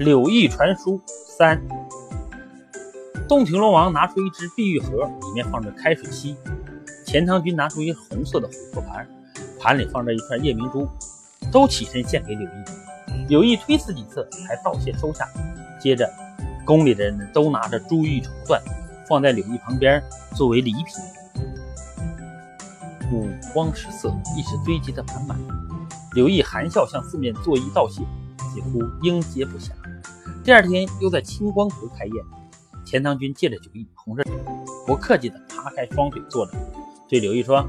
柳毅传书三。洞庭龙王拿出一只碧玉盒，里面放着开水稀。钱塘君拿出一红色的琥珀盘，盘里放着一串夜明珠，都起身献给柳毅。柳毅推辞几次，才道谢收下。接着，宫里的人都拿着珠玉绸缎，放在柳毅旁边作为礼品。五光十色，一时堆积的满满。柳毅含笑向四面作揖道谢，几乎应接不暇。第二天又在清光阁开宴，钱塘君借着酒意红着脸，不客气地趴开双腿坐着，对柳毅说：“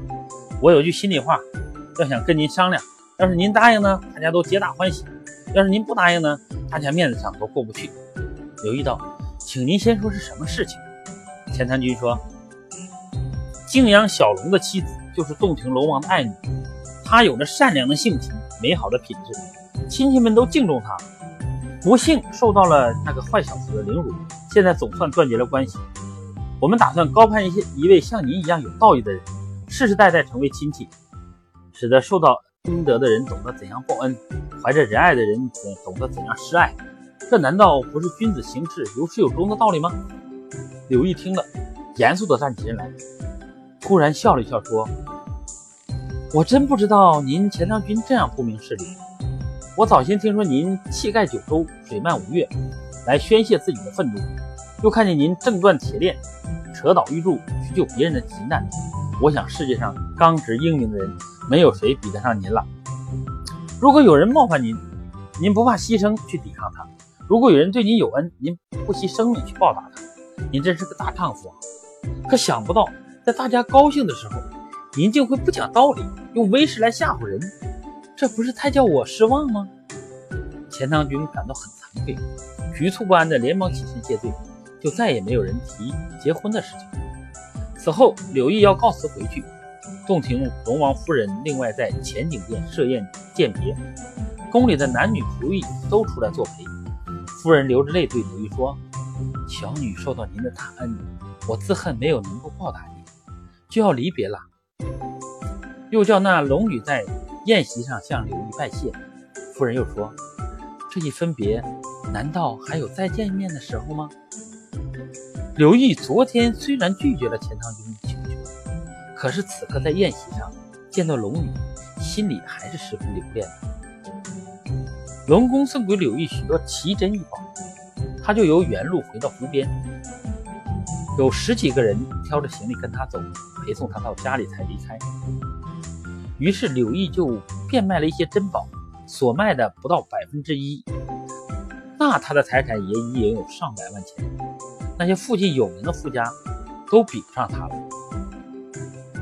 我有句心里话，要想跟您商量。要是您答应呢，大家都皆大欢喜；要是您不答应呢，大家面子上都过不去。”柳毅道：“请您先说是什么事情。”钱塘君说：“泾阳小龙的妻子就是洞庭龙王的爱女。”她有着善良的性情，美好的品质，亲戚们都敬重她。不幸受到了那个坏小子的凌辱，现在总算断绝了关系。我们打算高攀一些一位像您一样有道义的人，世世代代成为亲戚，使得受到恩德的人懂得怎样报恩，怀着仁爱的人懂懂得怎样施爱。这难道不是君子行事有始有终的道理吗？柳毅听了，严肃地站起身来，忽然笑了一笑，说。我真不知道您钱塘君这样不明事理。我早先听说您气盖九州，水漫五岳，来宣泄自己的愤怒，又看见您挣断铁链，扯倒玉柱去救别人的急难。我想世界上刚直英明的人，没有谁比得上您了。如果有人冒犯您，您不怕牺牲去抵抗他；如果有人对您有恩，您不惜生命去报答他。您真是个大丈夫啊！可想不到，在大家高兴的时候。您竟会不讲道理，用威势来吓唬人，这不是太叫我失望吗？钱塘君感到很惭愧，局促不安的连忙起身谢罪，就再也没有人提结婚的事情。此后，柳毅要告辞回去，洞庭龙王夫人另外在前景殿设宴饯别，宫里的男女仆役都出来作陪。夫人流着泪对柳毅说：“小女受到您的大恩，我自恨没有能够报答您，就要离别了。”又叫那龙女在宴席上向柳毅拜谢。夫人又说：“这一分别，难道还有再见面的时候吗？”柳毅昨天虽然拒绝了钱塘君的请求，可是此刻在宴席上见到龙女，心里还是十分留恋的。龙宫送给柳毅许多奇珍异宝，他就由原路回到湖边，有十几个人挑着行李跟他走，陪送他到家里才离开。于是柳毅就变卖了一些珍宝，所卖的不到百分之一，那他的财产也已经有上百万钱。那些附近有名的富家都比不上他了。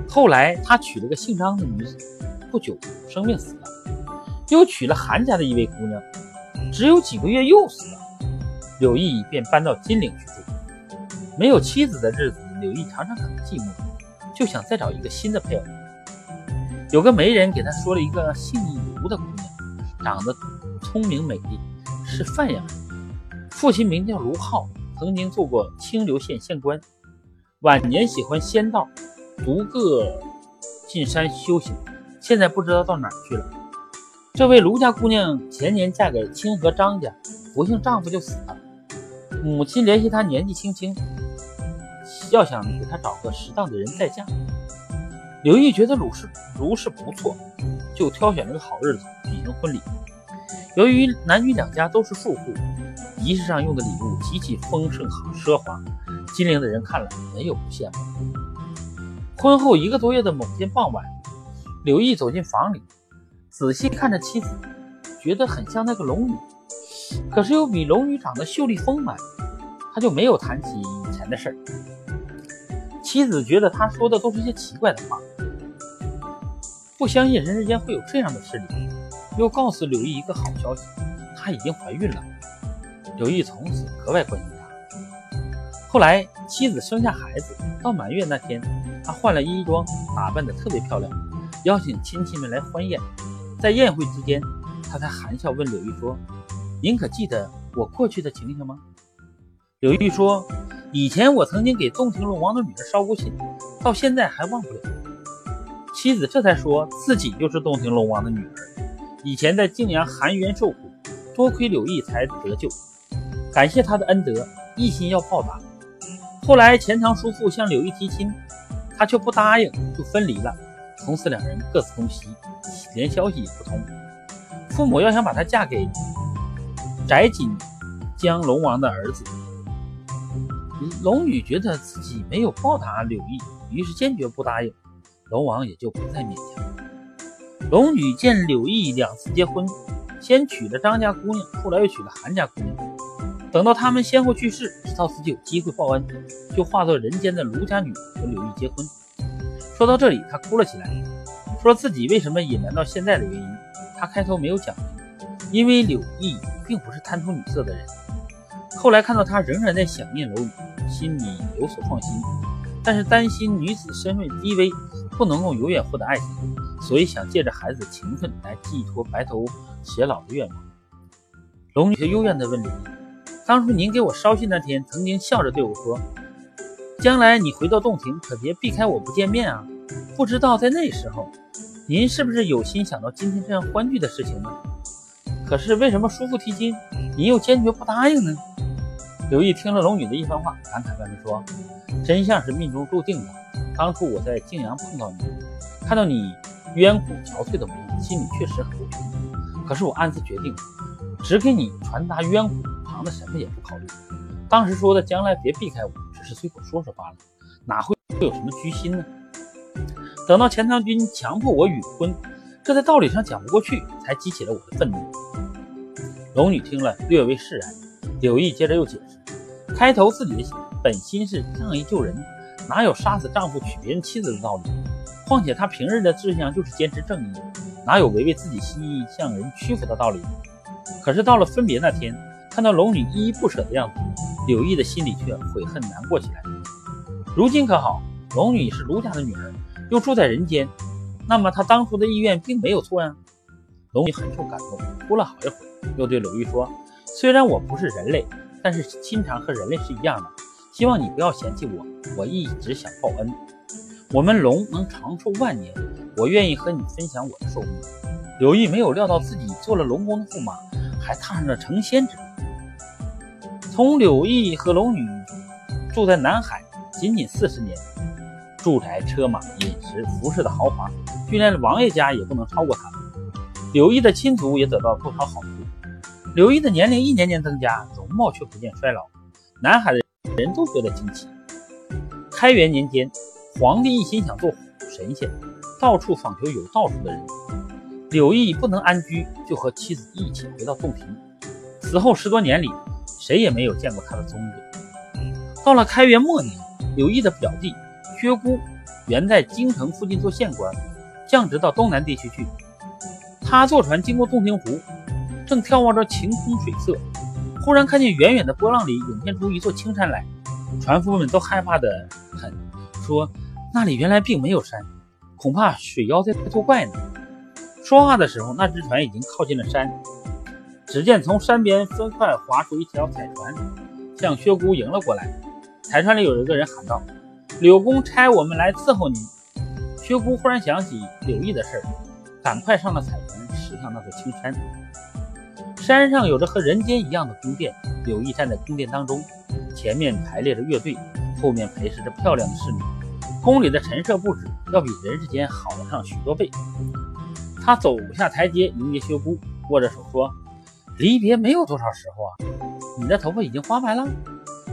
后来他娶了个姓张的女子，不久生病死了，又娶了韩家的一位姑娘，只有几个月又死了。柳毅便搬到金陵去住。没有妻子的日子，柳毅常常感到寂寞，就想再找一个新的配偶。有个媒人给他说了一个姓卢的姑娘，长得聪明美丽，是范阳人，父亲名叫卢浩，曾经做过清流县县官，晚年喜欢仙道，独个进山修行，现在不知道到哪儿去了。这位卢家姑娘前年嫁给清河张家，不幸丈夫就死了，母亲联系她年纪轻轻，要想给她找个适当的人再嫁。刘毅觉得卢氏卢氏不错，就挑选了个好日子举行婚礼。由于男女两家都是富户，仪式上用的礼物极其丰盛好奢华，金陵的人看了没有不羡慕。婚后一个多月的某天傍晚，刘毅走进房里，仔细看着妻子，觉得很像那个龙女，可是又比龙女长得秀丽丰满，他就没有谈起以前的事儿。妻子觉得他说的都是些奇怪的话，不相信人世间会有这样的事理，又告诉柳毅一个好消息，她已经怀孕了。柳毅从此格外关心她。后来妻子生下孩子，到满月那天，他换了衣装，打扮得特别漂亮，邀请亲戚们来欢宴。在宴会之间，他才含笑问柳毅说：“您可记得我过去的情形吗？”柳毅说。以前我曾经给洞庭龙王的女儿捎过信，到现在还忘不了。妻子这才说自己就是洞庭龙王的女儿，以前在泾阳含冤受苦，多亏柳毅才得救，感谢他的恩德，一心要报答。后来钱塘叔父向柳毅提亲，他却不答应，就分离了。从此两人各自东西，连消息也不通。父母要想把她嫁给翟锦江龙王的儿子，龙女觉得自己没有报答柳毅，于是坚决不答应。龙王也就不再勉强。龙女见柳毅两次结婚，先娶了张家姑娘，后来又娶了韩家姑娘。等到他们先后去世，知道自己有机会报恩，就化作人间的卢家女和柳毅结婚。说到这里，她哭了起来，说自己为什么隐瞒到现在的原因。她开头没有讲，因为柳毅并不是贪图女色的人。后来看到他仍然在想念龙女，心里有所放心，但是担心女子身份低微，不能够永远获得爱情，所以想借着孩子的情分来寄托白头偕老的愿望。龙女幽怨地问柳毅：“当初您给我捎信那天，曾经笑着对我说，将来你回到洞庭，可别避开我不见面啊！不知道在那时候，您是不是有心想到今天这样欢聚的事情呢？可是为什么叔父提亲，您又坚决不答应呢？”刘毅听了龙女的一番话，感慨万分说：“真相是命中注定的。当初我在泾阳碰到你，看到你冤骨憔悴的模样，心里确实很不平。可是我暗自决定，只给你传达冤骨，旁的什么也不考虑。当时说的将来别避开我，只是随口说说罢了，哪会会有什么居心呢？等到钱塘君强迫我与婚，这在道理上讲不过去，才激起了我的愤怒。”龙女听了，略微释然。柳毅接着又解释。开头自己的本心是仗义救人，哪有杀死丈夫娶别人妻子的道理？况且他平日的志向就是坚持正义，哪有违背自己心意向人屈服的道理？可是到了分别那天，看到龙女依依不舍的样子，柳毅的心里却悔恨难过起来。如今可好，龙女是卢家的女儿，又住在人间，那么她当初的意愿并没有错呀。龙女很受感动，哭了好一会儿，又对柳毅说：“虽然我不是人类。”但是心肠和人类是一样的，希望你不要嫌弃我，我一直想报恩。我们龙能长寿万年，我愿意和你分享我的寿命。柳毅没有料到自己做了龙宫的驸马，还踏上了成仙之路。从柳毅和龙女住在南海仅仅四十年，住宅、车马、饮食、服饰的豪华，就连王爷家也不能超过他们。柳毅的亲族也得到不少好处。柳毅的年龄一年年增加，容貌却不见衰老，南海的人都觉得惊奇。开元年间，皇帝一心想做神仙，到处访求有道术的人。柳毅不能安居，就和妻子一起回到洞庭。此后十多年里，谁也没有见过他的踪影。到了开元末年，柳毅的表弟薛姑原在京城附近做县官，降职到东南地区去。他坐船经过洞庭湖。正眺望着晴空水色，忽然看见远远的波浪里涌现出一座青山来，船夫们都害怕的很，说那里原来并没有山，恐怕水妖在作怪呢。说话的时候，那只船已经靠近了山，只见从山边飞快划出一条彩船，向薛姑迎了过来。彩船里有一个人喊道：“柳公差我们来伺候您。”薛姑忽然想起柳毅的事儿，赶快上了彩船，驶向那座青山。山上有着和人间一样的宫殿，柳毅站在宫殿当中，前面排列着乐队，后面陪侍着漂亮的侍女。宫里的陈设布置要比人世间好上许多倍。他走下台阶迎接薛姑，握着手说：“离别没有多少时候啊，你的头发已经花白了。”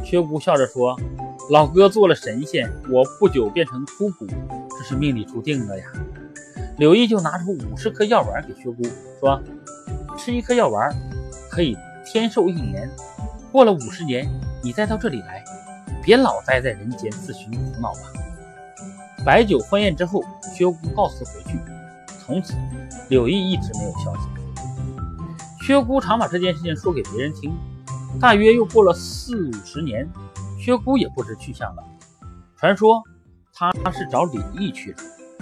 薛姑笑着说：“老哥做了神仙，我不久变成秃骨，这是命里注定的呀。”柳毅就拿出五十颗药丸给薛姑，说。吃一颗药丸，可以天寿一年。过了五十年，你再到这里来，别老待在人间自寻苦恼了。摆酒欢宴之后，薛姑告辞回去。从此，柳毅一直没有消息。薛姑常把这件事情说给别人听。大约又过了四五十年，薛姑也不知去向了。传说他是找李毅去了。